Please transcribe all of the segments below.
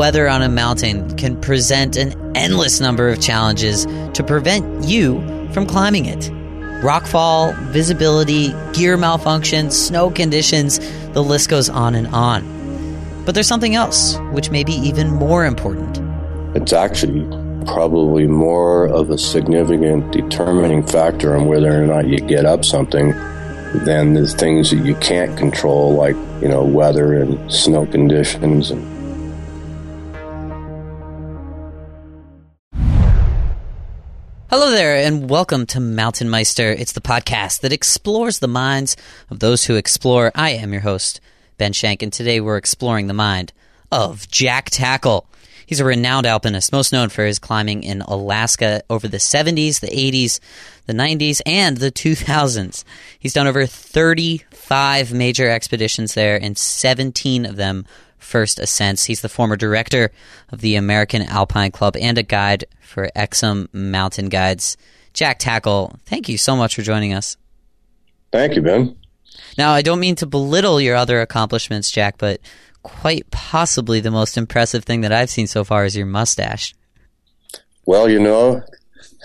weather on a mountain can present an endless number of challenges to prevent you from climbing it. Rockfall, visibility, gear malfunctions, snow conditions, the list goes on and on. But there's something else, which may be even more important. It's actually probably more of a significant determining factor on whether or not you get up something than the things that you can't control, like, you know, weather and snow conditions and Hello there, and welcome to Mountain Meister. It's the podcast that explores the minds of those who explore. I am your host, Ben Shank, and today we're exploring the mind of Jack Tackle. He's a renowned alpinist, most known for his climbing in Alaska over the 70s, the 80s, the 90s, and the 2000s. He's done over 35 major expeditions there, and 17 of them first ascents. He's the former director of the American Alpine Club and a guide for Exum Mountain Guides. Jack Tackle, thank you so much for joining us. Thank you, Ben. Now, I don't mean to belittle your other accomplishments, Jack, but quite possibly the most impressive thing that I've seen so far is your mustache. Well, you know,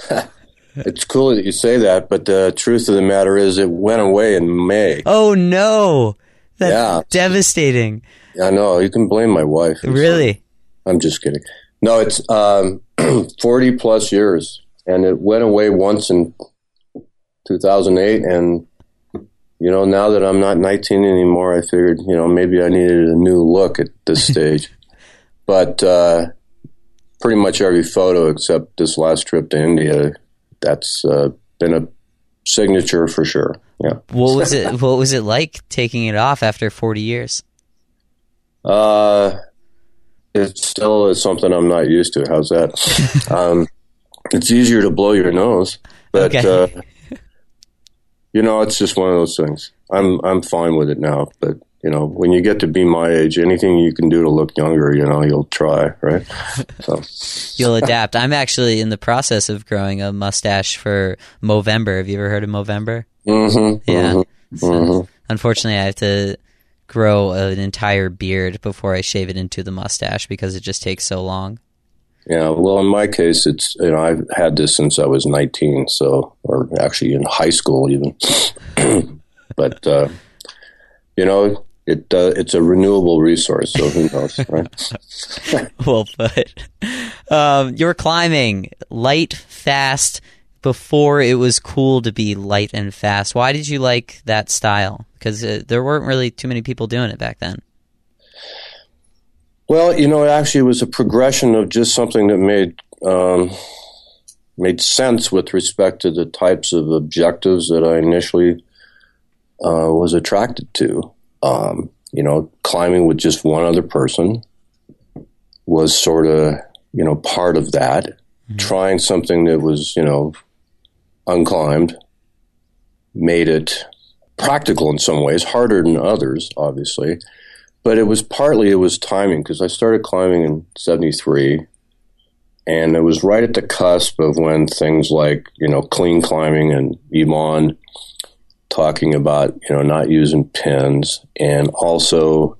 it's cool that you say that, but the truth of the matter is it went away in May. Oh, no. That's Yeah. devastating. I know, you can blame my wife. Really? I'm just kidding. No, it's um, 40 plus years, and it went away once in 2008. And you know, now that I'm not 19 anymore, I figured you know maybe I needed a new look at this stage. But uh, pretty much every photo except this last trip to India, that's uh, been a signature for sure. Yeah. What was it what was it like taking it off after 40 years? Uh, it still is something I'm not used to. How's that? um, it's easier to blow your nose, but Okay. uh, you know, it's just one of those things. I'm I'm fine with it now, but you know, when you get to be my age, anything you can do to look younger, you know, you'll try, right? So, You'll adapt. I'm actually in the process of growing a mustache for Movember. Have you ever heard of Movember? mhm, Yeah. mhm. So, Unfortunately, I have to grow an entire beard before I shave it into the mustache because it just takes so long. Yeah, well, in my case, it's you know I've had this since I was 19, so or actually in high school even. but uh, you know, it uh, it's a renewable resource, so who knows, right? well put. Um, you were climbing light, fast before it was cool to be light and fast. Why did you like that style? Because uh, there weren't really too many people doing it back then. Well, you know, it actually was a progression of just something that made um, made sense with respect to the types of objectives that I initially uh, was attracted to. Um, you know, climbing with just one other person was sort of you know part of that. Trying something that was you know unclimbed made it practical in some ways, harder than others, obviously but it was partly it was timing because I started climbing in '73, and it was right at the cusp of when things like you know clean climbing and Yvonne talking about you know not using pens and also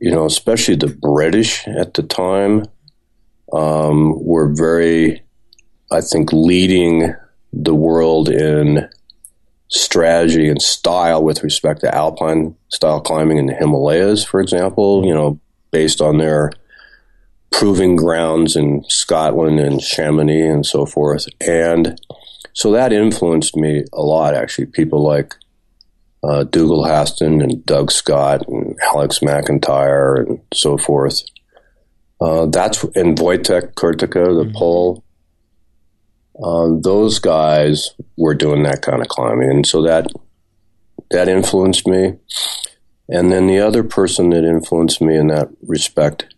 you know especially the British at the time um, were very, I think, leading the world in strategy and style with respect to alpine style climbing in the Himalayas, for example, you know, based on their proving grounds in Scotland and Chamonix and so forth. And so that influenced me a lot, actually. People like uh, Dougal Haston and Doug Scott and Alex MacIntyre and so forth. Uh, that's and Wojtek Kurtyka, the Pole. Um, those guys were doing that kind of climbing, and so that that influenced me. And then the other person that influenced me in that respect,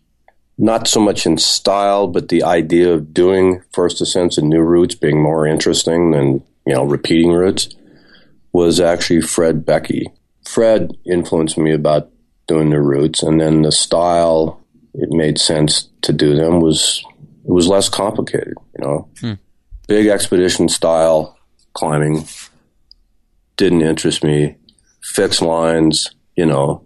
not so much in style, but the idea of doing first ascents and new routes being more interesting than you know repeating routes, was actually Fred Beckey. Fred influenced me about doing new routes, and then the style it made sense to do them was it was less complicated. You know, hmm. big expedition style climbing didn't interest me. Fixed lines, you know,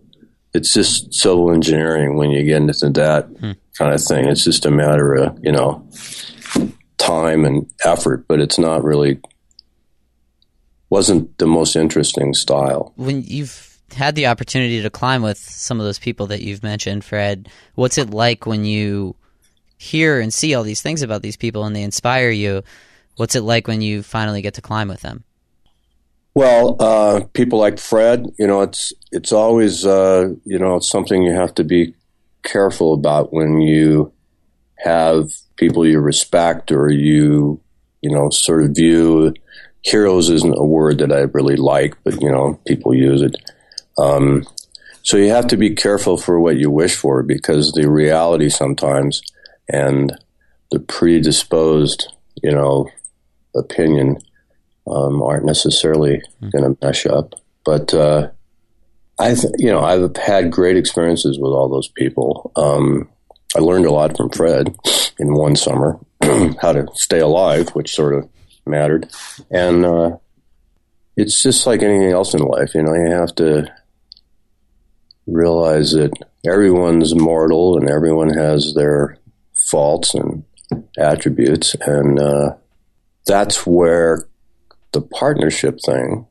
it's just civil engineering when you get into that. Hmm. Kind of thing. It's just a matter of you know time and effort, but it's not really wasn't the most interesting style. When you've had the opportunity to climb with some of those people that you've mentioned, Fred, what's it like when you hear and see all these things about these people and they inspire you? What's it like when you finally get to climb with them? Well, uh, people like Fred, you know, it's it's always uh, you know it's something you have to be careful about when you have people you respect or you you know sort of view heroes isn't a word that I really like, but you know people use it. Um, so you have to be careful for what you wish for because the reality sometimes and the predisposed you know opinion um, aren't necessarily mm-hmm. going to mesh up. But uh, I, th- you know, I've had great experiences with all those people. Um, I learned a lot from Fred in one summer, how to stay alive, which sort of mattered. And uh, it's just like anything else in life, you know, you have to realize that everyone's mortal and everyone has their faults and attributes. And uh, that's where the partnership thing,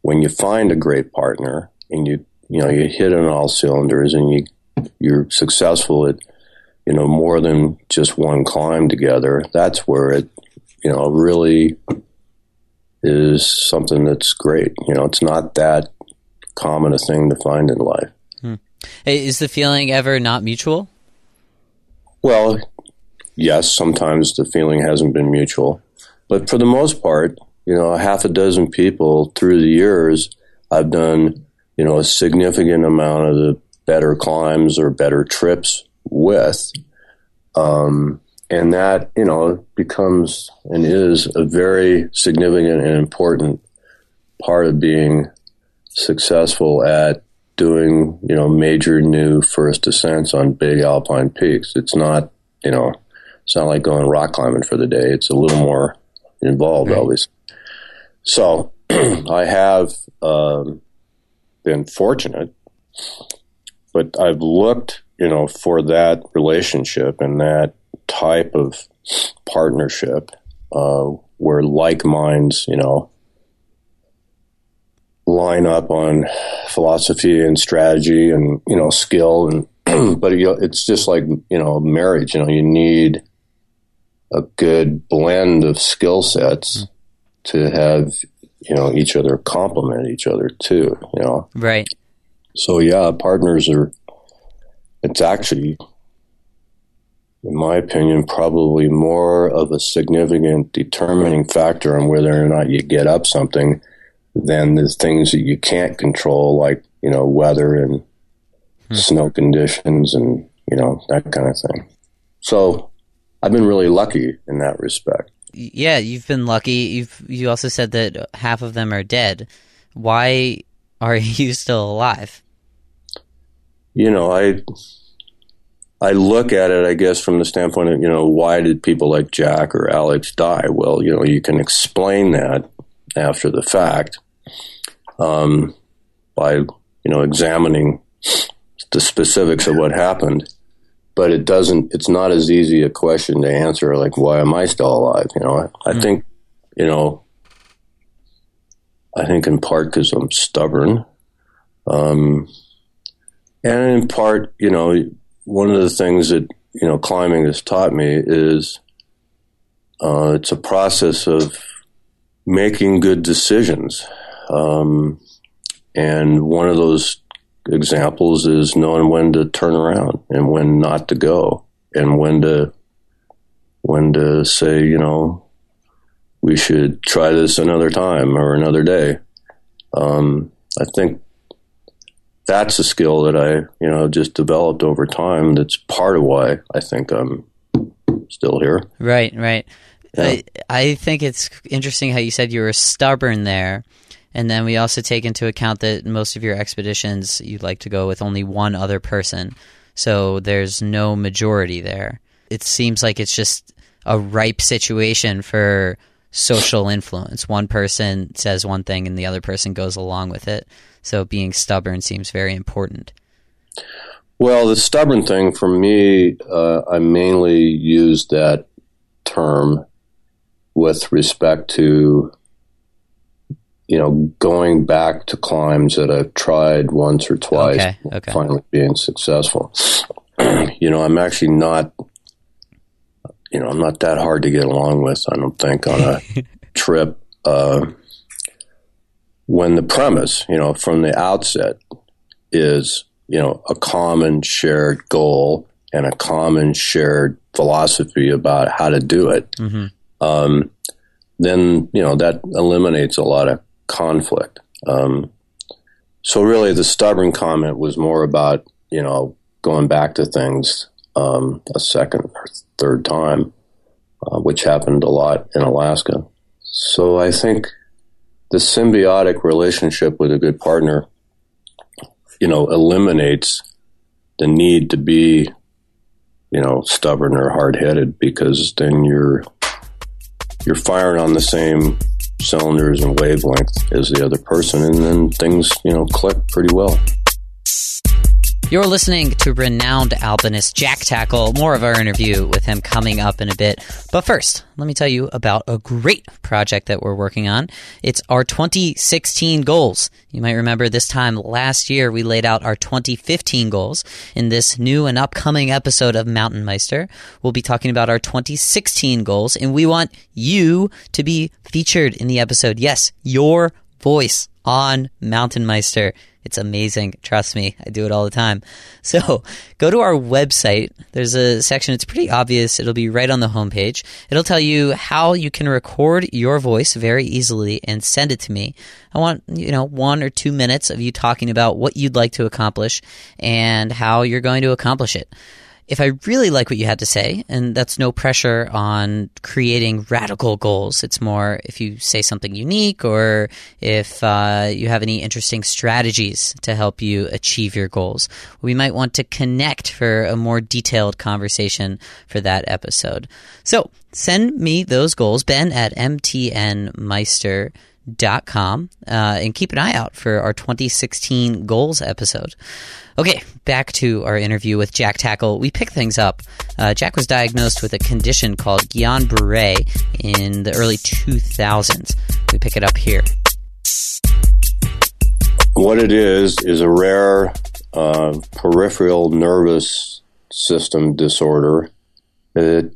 when you find a great partner and you, you know, you hit on all cylinders and you you're successful at you know more than just one climb together, that's where it you know really is something that's great. You know, it's not that common a thing to find in life. Hmm. Hey, is the feeling ever not mutual? Well, yes, sometimes the feeling hasn't been mutual, but for the most part, you know, a half a dozen people through the years, I've done, you know, a significant amount of the better climbs or better trips with. Um, and that, you know, becomes and is a very significant and important part of being successful at doing, you know, major new first ascents on big alpine peaks. It's not, you know, it's not like going rock climbing for the day. It's a little more involved, right. obviously. So I have um, been fortunate but I've looked, you know, for that relationship and that type of partnership uh, where like minds, you know, line up on philosophy and strategy and you know skill and but you know, it's just like you know marriage. You know, you need a good blend of skill sets mm. to have you know each other complement each other too. You know, right. So yeah, partners are. It's actually, in my opinion, probably more of a significant determining factor on whether or not you get up something than the things that you can't control, like you know weather and hmm. snow conditions and you know that kind of thing. So I've been really lucky in that respect. Yeah, you've been lucky. You've you also said that half of them are dead. Why are you still alive? you know, I I look at it, I guess, from the standpoint of you know, why did people like Jack or Alex die? Well, you know, you can explain that after the fact um, by you know examining the specifics of what happened. But it doesn't. It's not as easy a question to answer. Like, why am I still alive? You know, I, I mm. think, you know, I think in part because I'm stubborn. Um, and in part, you know, one of the things that, you know, climbing has taught me is uh, it's a process of making good decisions. Um, and one of those examples is knowing when to turn around and when not to go and when to when to say, you know, we should try this another time or another day. Um, I think that's a skill that I, you know, just developed over time. That's part of why I think I'm still here. Right, right. Yeah. I, I think it's interesting how you said you were stubborn there. And then we also take into account that most of your expeditions you'd like to go with only one other person. So there's no majority there. It seems like it's just a ripe situation for social influence. One person says one thing and the other person goes along with it. So being stubborn seems very important. Well, the stubborn thing for me, uh, I mainly use that term with respect to, you know, going back to climbs that I've tried once or twice, Okay, okay. finally being successful. you know, I'm actually not, you know, I'm not that hard to get along with. I don't think on a trip. Uh, when the premise, you know, from the outset is, you know, a common shared goal and a common shared philosophy about how to do it, hmm um, then, you know, that eliminates a lot of conflict. Um, so really the stubborn comment was more about, you know, going back to things um, a second or third time, uh, which happened a lot in Alaska. So I think the symbiotic relationship with a good partner, you know, eliminates the need to be, you know, stubborn or hard headed because then you're you're firing on the same cylinders and wavelength as the other person, and then things, you know, click pretty well. You're listening to renowned alpinist Jack Tackle. More of our interview with him coming up in a bit. But first, let me tell you about a great project that we're working on. It's our 2016 goals. You might remember this time last year we laid out our 2015 goals. In this new and upcoming episode of Mountain Meister, we'll be talking about our 2016 goals, and we want you to be featured in the episode. Yes, your voice on Mountain Meister. It's amazing. Trust me, I do it all the time. So go to our website. There's a section, it's pretty obvious. It'll be right on the homepage. It'll tell you how you can record your voice very easily and send it to me. I want, you know, one or two minutes of you talking about what you'd like to accomplish and how you're going to accomplish it if I really like what you had to say, and that's no pressure on creating radical goals, it's more if you say something unique or if uh, you have any interesting strategies to help you achieve your goals, we might want to connect for a more detailed conversation for that episode. So send me those goals, ben at mtnmeister.com dot com uh, and keep an eye out for our 2016 goals episode. Okay back to our interview with jack tackle. We pick things up. Uh, jack was diagnosed with a condition called guillain-barre in the early 2000s we pick it up here. What it is is a rare uh, peripheral nervous system disorder. It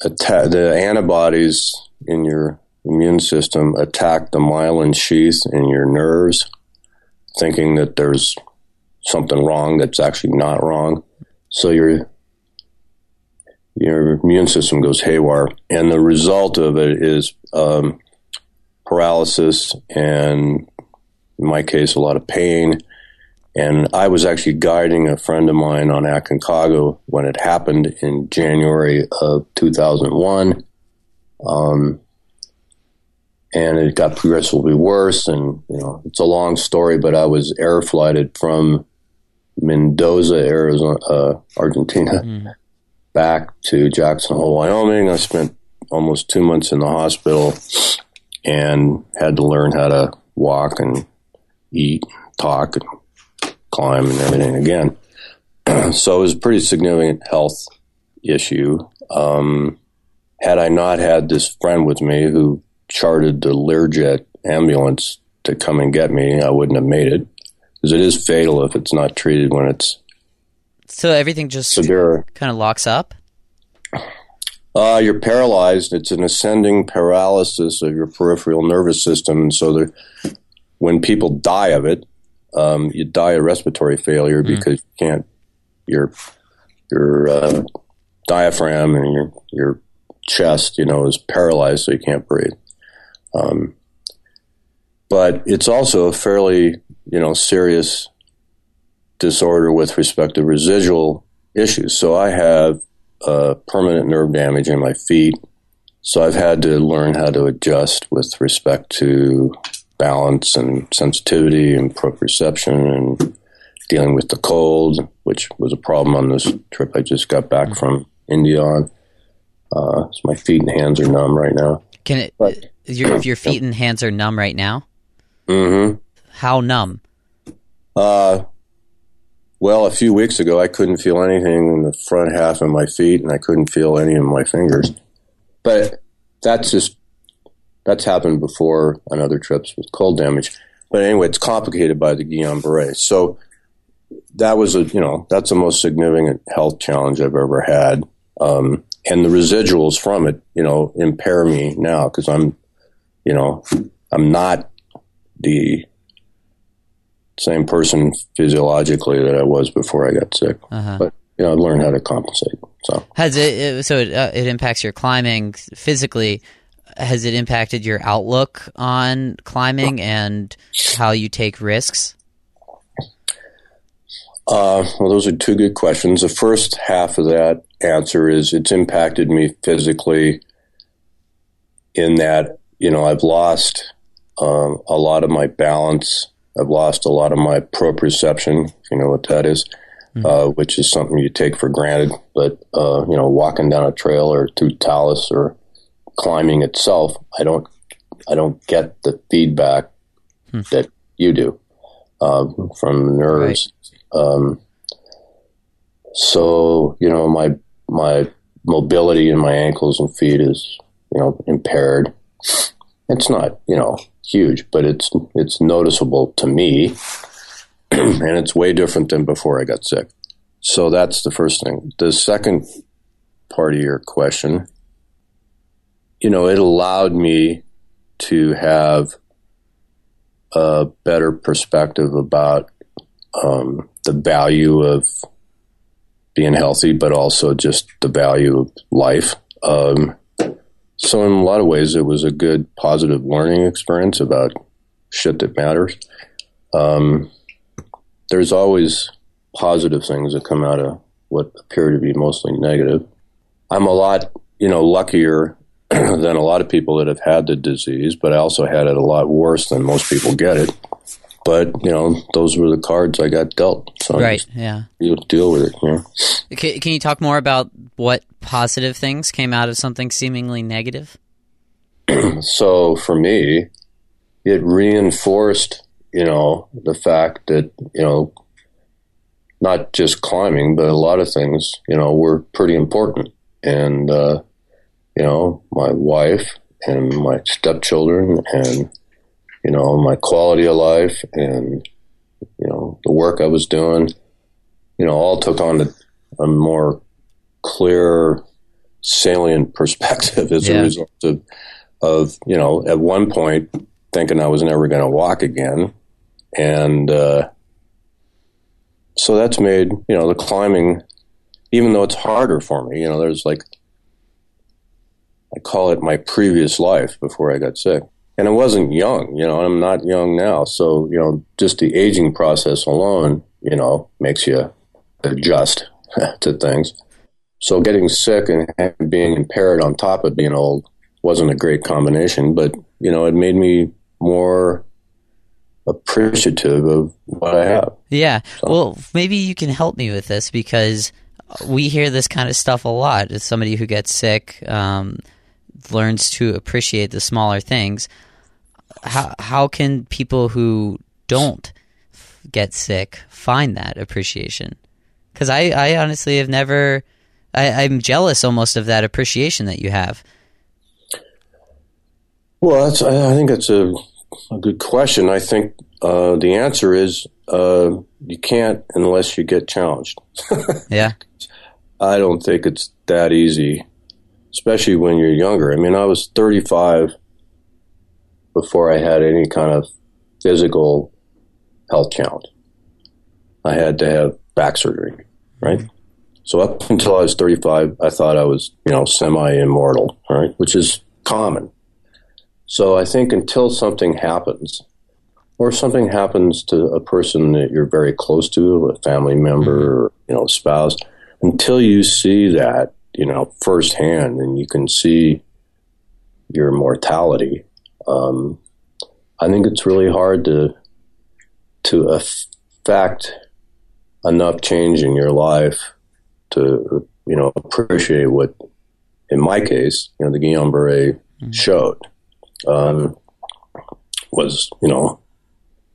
the antibodies in your immune system attack the myelin sheath in your nerves, thinking that there's something wrong that's actually not wrong. So your your immune system goes haywire, and the result of it is um, paralysis and, in my case, a lot of pain. And I was actually guiding a friend of mine on Aconcagua when it happened in January of 2001. Um, and it got progressively worse. And, you know, it's a long story, but I was air flighted from Mendoza, Arizona, uh, Argentina, back to Jackson Hole, Wyoming. I spent almost two months in the hospital and had to learn how to walk and eat, talk, and climb, and everything again. so it was a pretty significant health issue. Um, had I not had this friend with me who chartered the Learjet ambulance to come and get me, I wouldn't have made it because it is fatal if it's not treated when it's so everything just severe. kind of locks up Uh, you're paralyzed. It's an ascending paralysis of your peripheral nervous system, and so there, when people die of it, um, you die of respiratory failure because you can't your your uh, diaphragm and your your chest, you know, is paralyzed, so you can't breathe. Um, but it's also a fairly you know serious disorder with respect to residual issues. So I have uh, permanent nerve damage in my feet. So I've had to learn how to adjust with respect to balance and sensitivity and proprioception and dealing with the cold, which was a problem on this trip I just got back from India on. Uh, so my feet and hands are numb right now. can it But- your, if your feet and hands are numb right now hmm how numb Uh, Well, a few weeks ago, I couldn't feel anything in the front half of my feet, and I couldn't feel any of my fingers. But that's just that's happened before on other trips with cold damage. But anyway, it's complicated by the Guillain-Barré. So that was a you know that's the most significant health challenge I've ever had, um, and the residuals from it you know impair me now because I'm you know I'm not the same person physiologically that I was before I got sick. Uh-huh. But you know, I learned how to compensate. So has it? So it, uh, it impacts your climbing physically. Has it impacted your outlook on climbing and how you take risks? Uh, well, those are two good questions. The first half of that answer is it's impacted me physically in that, you know, I've lost um, a lot of my balance. I've lost a lot of my proprioception, if you know what that is, mm-hmm. uh, which is something you take for granted. But, uh, you know, walking down a trail or through talus or climbing itself, I don't, I don't get the feedback hmm. that you do um, from nerves. Right. Um, so you know my my mobility in my ankles and feet is you know impaired. It's not you know huge, but it's it's noticeable to me, and it's way different than before I got sick. So that's the first thing. The second part of your question, you know, it allowed me to have a better perspective about um, the value of being healthy, but also just the value of life. Um, so, in a lot of ways, it was a good, positive learning experience about shit that matters. Um, there's always positive things that come out of what appear to be mostly negative. I'm a lot, you know, luckier than a lot of people that have had the disease, but I also had it a lot worse than most people get it but you know those were the cards I got dealt. So right, yeah, you deal with it. You know? can, can you talk more about what positive things came out of something seemingly negative? so for me, it reinforced, you know, the fact that you know, not just climbing, but a lot of things, you know, were pretty important, and uh, you know, my wife and my stepchildren and you know, my quality of life and, you know, the work I was doing, you know, all took on a, a more clear, salient perspective as yeah. a result of, of, you know, at one point thinking I was never going to walk again. And, uh, so that's made, you know, the climbing, even though it's harder for me, you know, there's like, I call it my previous life before I got sick and I wasn't young, you know, I'm not young now. So, you know, just the aging process alone, you know, makes you adjust to things. So getting sick and being impaired on top of being old wasn't a great combination, but, you know, it made me more appreciative of what I have. Yeah. So. Well, maybe you can help me with this because we hear this kind of stuff a lot. As somebody who gets sick, um, learns to appreciate the smaller things. How how can people who don't get sick find that appreciation? Because I, I honestly have never. I, I'm jealous almost of that appreciation that you have. Well, that's, I think that's a, a good question. I think uh, the answer is uh, you can't unless you get challenged. yeah. I don't think it's that easy especially when you're younger. I mean, I was 35 before I had any kind of physical health challenge. I had to have back surgery, right? Mm-hmm. So up until I was 35, I thought I was, you know, semi-immortal, right? Which is common. So I think until something happens, or something happens to a person that you're very close to, a family member, mm-hmm. or, you know, spouse, until you see that you know, firsthand, and you can see your mortality. Um, I think it's really hard to to affect enough change in your life to you know appreciate what, in my case, you know, the Guillain Barre mm-hmm. showed um, was you know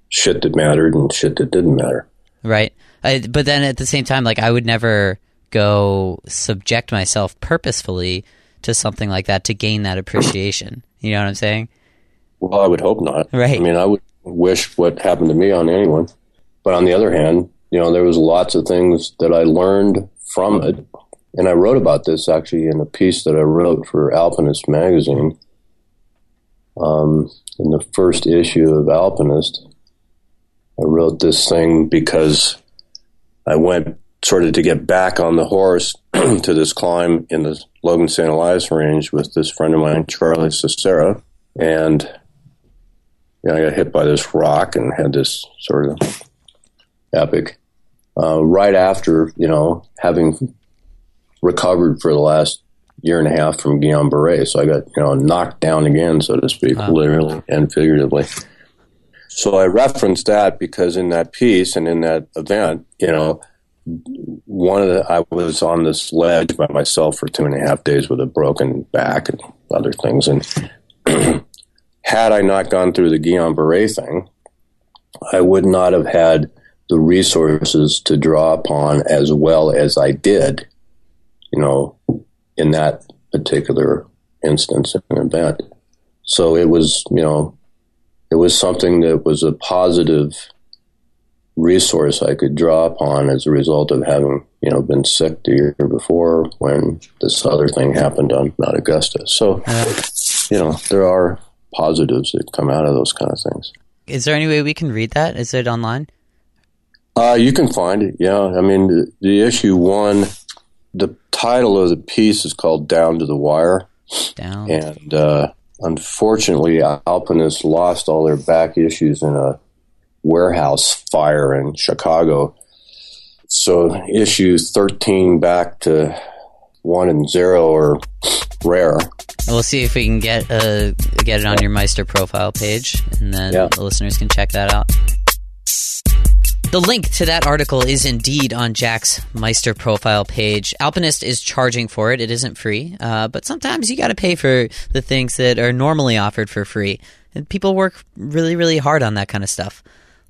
shit that mattered and shit that didn't matter. Right. I, but then at the same time, like I would never go subject myself purposefully to something like that to gain that appreciation. You know what I'm saying? Well, I would hope not. Right. I mean, I would wish what happened to me on anyone. But on the other hand, you know, there was lots of things that I learned from it. And I wrote about this actually in a piece that I wrote for Alpinist magazine. Um, in the first issue of Alpinist, I wrote this thing because I went sort of to get back on the horse to this climb in the Logan St. Elias range with this friend of mine, Charlie Sassara. And you know, I got hit by this rock and had this sort of epic. Uh, right after, you know, having recovered for the last year and a half from Guillain Barre. So I got, you know, knocked down again, so to speak, wow. literally and figuratively. So I referenced that because in that piece and in that event, you know, one of the, I was on this ledge by myself for two and a half days with a broken back and other things. And had I not gone through the Guillain Barre thing, I would not have had the resources to draw upon as well as I did, you know, in that particular instance and event. So it was, you know, it was something that was a positive resource I could draw upon as a result of having, you know, been sick the year before when this other thing happened on Mount Augusta. So, you know, there are positives that come out of those kind of things. Is there any way we can read that? Is it online? Uh, you can find it. Yeah, I mean, the, the, issue one, the title of the piece is called "Down to the Wire," Down. and uh, unfortunately, Alpinists lost all their back issues in a warehouse fire in Chicago. So issue thirteen back to one and zero are rare. We'll see if we can get uh, get it on your Meister profile page, and then yeah. the listeners can check that out. The link to that article is indeed on Jack's Meister profile page. Alpinist is charging for it. It isn't free, uh, but sometimes you got to pay for the things that are normally offered for free. And people work really, really hard on that kind of stuff.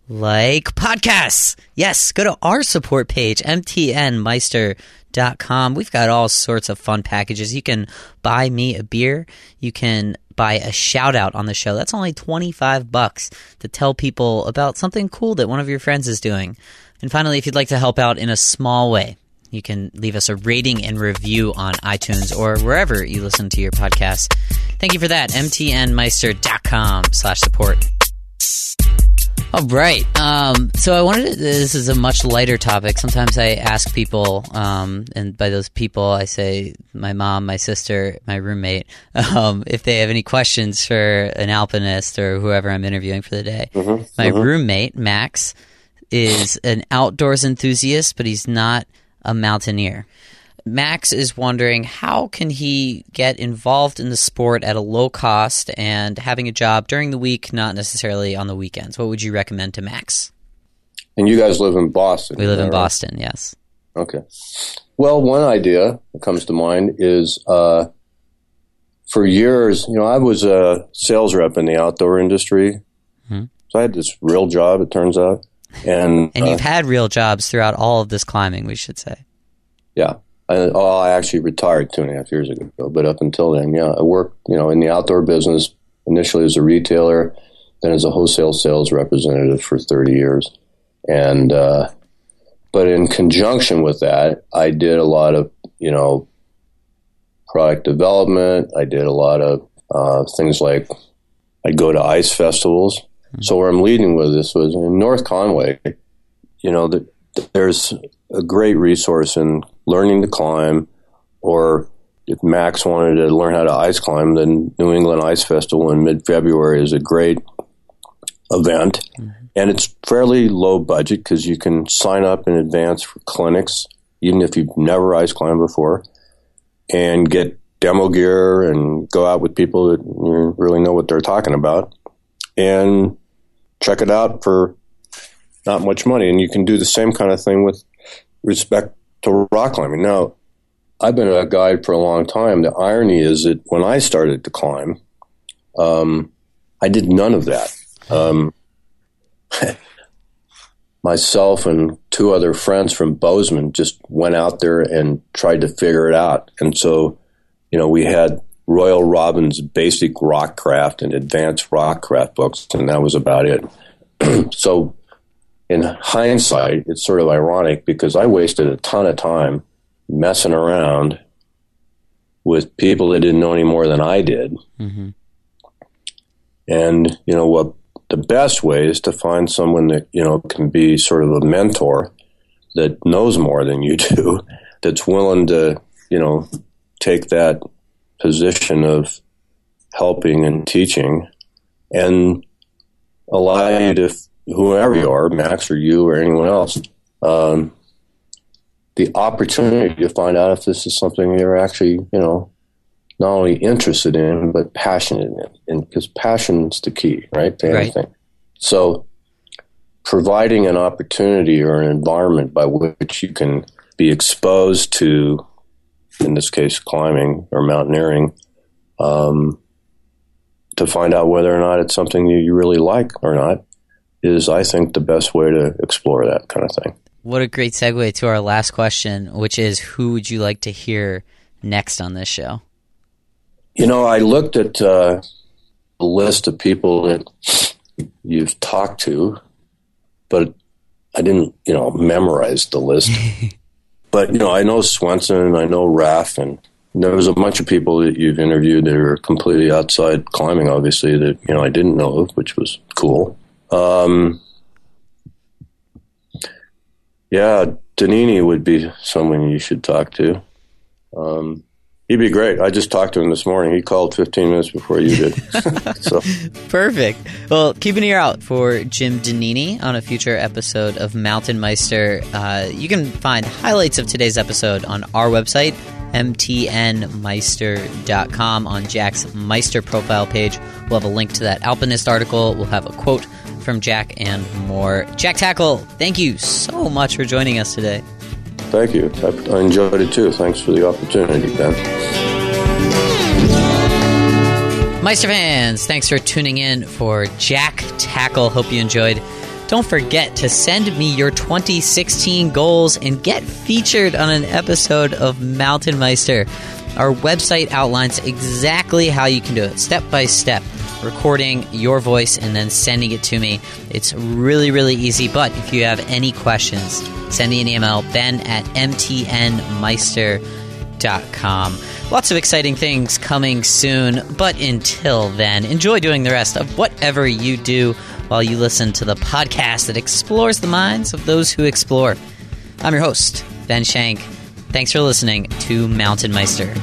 Like podcasts. Yes, go to our support page, mtnmeister.com. We've got all sorts of fun packages. You can buy me a beer. You can buy a shout out on the show. That's only 25 bucks to tell people about something cool that one of your friends is doing. And finally, if you'd like to help out in a small way, you can leave us a rating and review on iTunes or wherever you listen to your podcast. Thank you for that. mtnmeister.com slash support. All right. Um, so I wanted to, this is a much lighter topic. Sometimes I ask people, um, and by those people, I say my mom, my sister, my roommate, um, if they have any questions for an alpinist or whoever I'm interviewing for the day. Mm-hmm. My mm-hmm. roommate, Max, is an outdoors enthusiast, but he's not a mountaineer. Max is wondering how can he get involved in the sport at a low cost and having a job during the week, not necessarily on the weekends. What would you recommend to Max? And you guys live in Boston. We live in right? Boston, yes. Okay. Well, one idea that comes to mind is uh, for years, you know, I was a sales rep in the outdoor industry. Mm-hmm. So I had this real job, it turns out. And, and you've uh, had real jobs throughout all of this climbing, we should say. Yeah. I, oh, I actually retired two and a half years ago, but up until then, yeah, I worked, you know, in the outdoor business initially as a retailer, then as a wholesale sales representative for 30 years. And, uh, but in conjunction with that, I did a lot of, you know, product development. I did a lot of uh, things like I'd go to ice festivals. Mm-hmm. So where I'm leading with this was in North Conway, you know, the, there's a great resource in learning to climb, or if Max wanted to learn how to ice climb, then New England Ice Festival in mid February is a great event. Mm-hmm. And it's fairly low budget because you can sign up in advance for clinics, even if you've never ice climbed before, and get demo gear and go out with people that really know what they're talking about and check it out for not much money. And you can do the same kind of thing with respect to rock climbing. Now, I've been a guide for a long time. The irony is that when I started to climb, um, I did none of that. Um, myself and two other friends from Bozeman just went out there and tried to figure it out. And so, you know, we had Royal Robbins basic rockcraft and advanced rockcraft books, and that was about it. so, in hindsight, it's sort of ironic because I wasted a ton of time messing around with people that didn't know any more than I did. Mm-hmm. And, you know, what the best way is to find someone that, you know, can be sort of a mentor that knows more than you do, that's willing to, you know, take that position of helping and teaching and allow you to, whoever you are, Max or you or anyone else, um, the opportunity to find out if this is something you're actually, you know, not only interested in, but passionate in. And because passion is the key, right? To anything. Right. So providing an opportunity or an environment by which you can be exposed to in this case, climbing or mountaineering, um, to find out whether or not it's something you really like or not is, I think, the best way to explore that kind of thing. What a great segue to our last question, which is who would you like to hear next on this show? You know, I looked at uh, a list of people that you've talked to, but I didn't, you know, memorize the list. But you know, I know Swenson, and I know Raf, and there was a bunch of people that you've interviewed that are completely outside climbing, obviously that you know I didn't know of, which was cool. Um, yeah, Donini would be someone you should talk to. Um, He'd be great. I just talked to him this morning. He called 15 minutes before you did. so perfect. Well, keep an ear out for Jim Donini on a future episode of Mountain Meister. Uh, you can find highlights of today's episode on our website, mtnmeister.com. On Jack's Meister profile page, we'll have a link to that Alpinist article. We'll have a quote from Jack and more. Jack Tackle, thank you so much for joining us today. Thank you. I, enjoyed it too. Thanks for the opportunity, Ben. Meister fans, thanks for tuning in for Jack Tackle. Hope you enjoyed. Don't forget to send me your 2016 goals and get featured on an episode of Mountain Meister. Our website outlines exactly how you can do it, step by step recording your voice and then sending it to me. It's really, really easy. But if you have any questions, send me an email, ben at mtnmeister.com. Lots of exciting things coming soon. But until then, enjoy doing the rest of whatever you do while you listen to the podcast that explores the minds of those who explore. I'm your host, Ben Shank. Thanks for listening to Mountain Meister.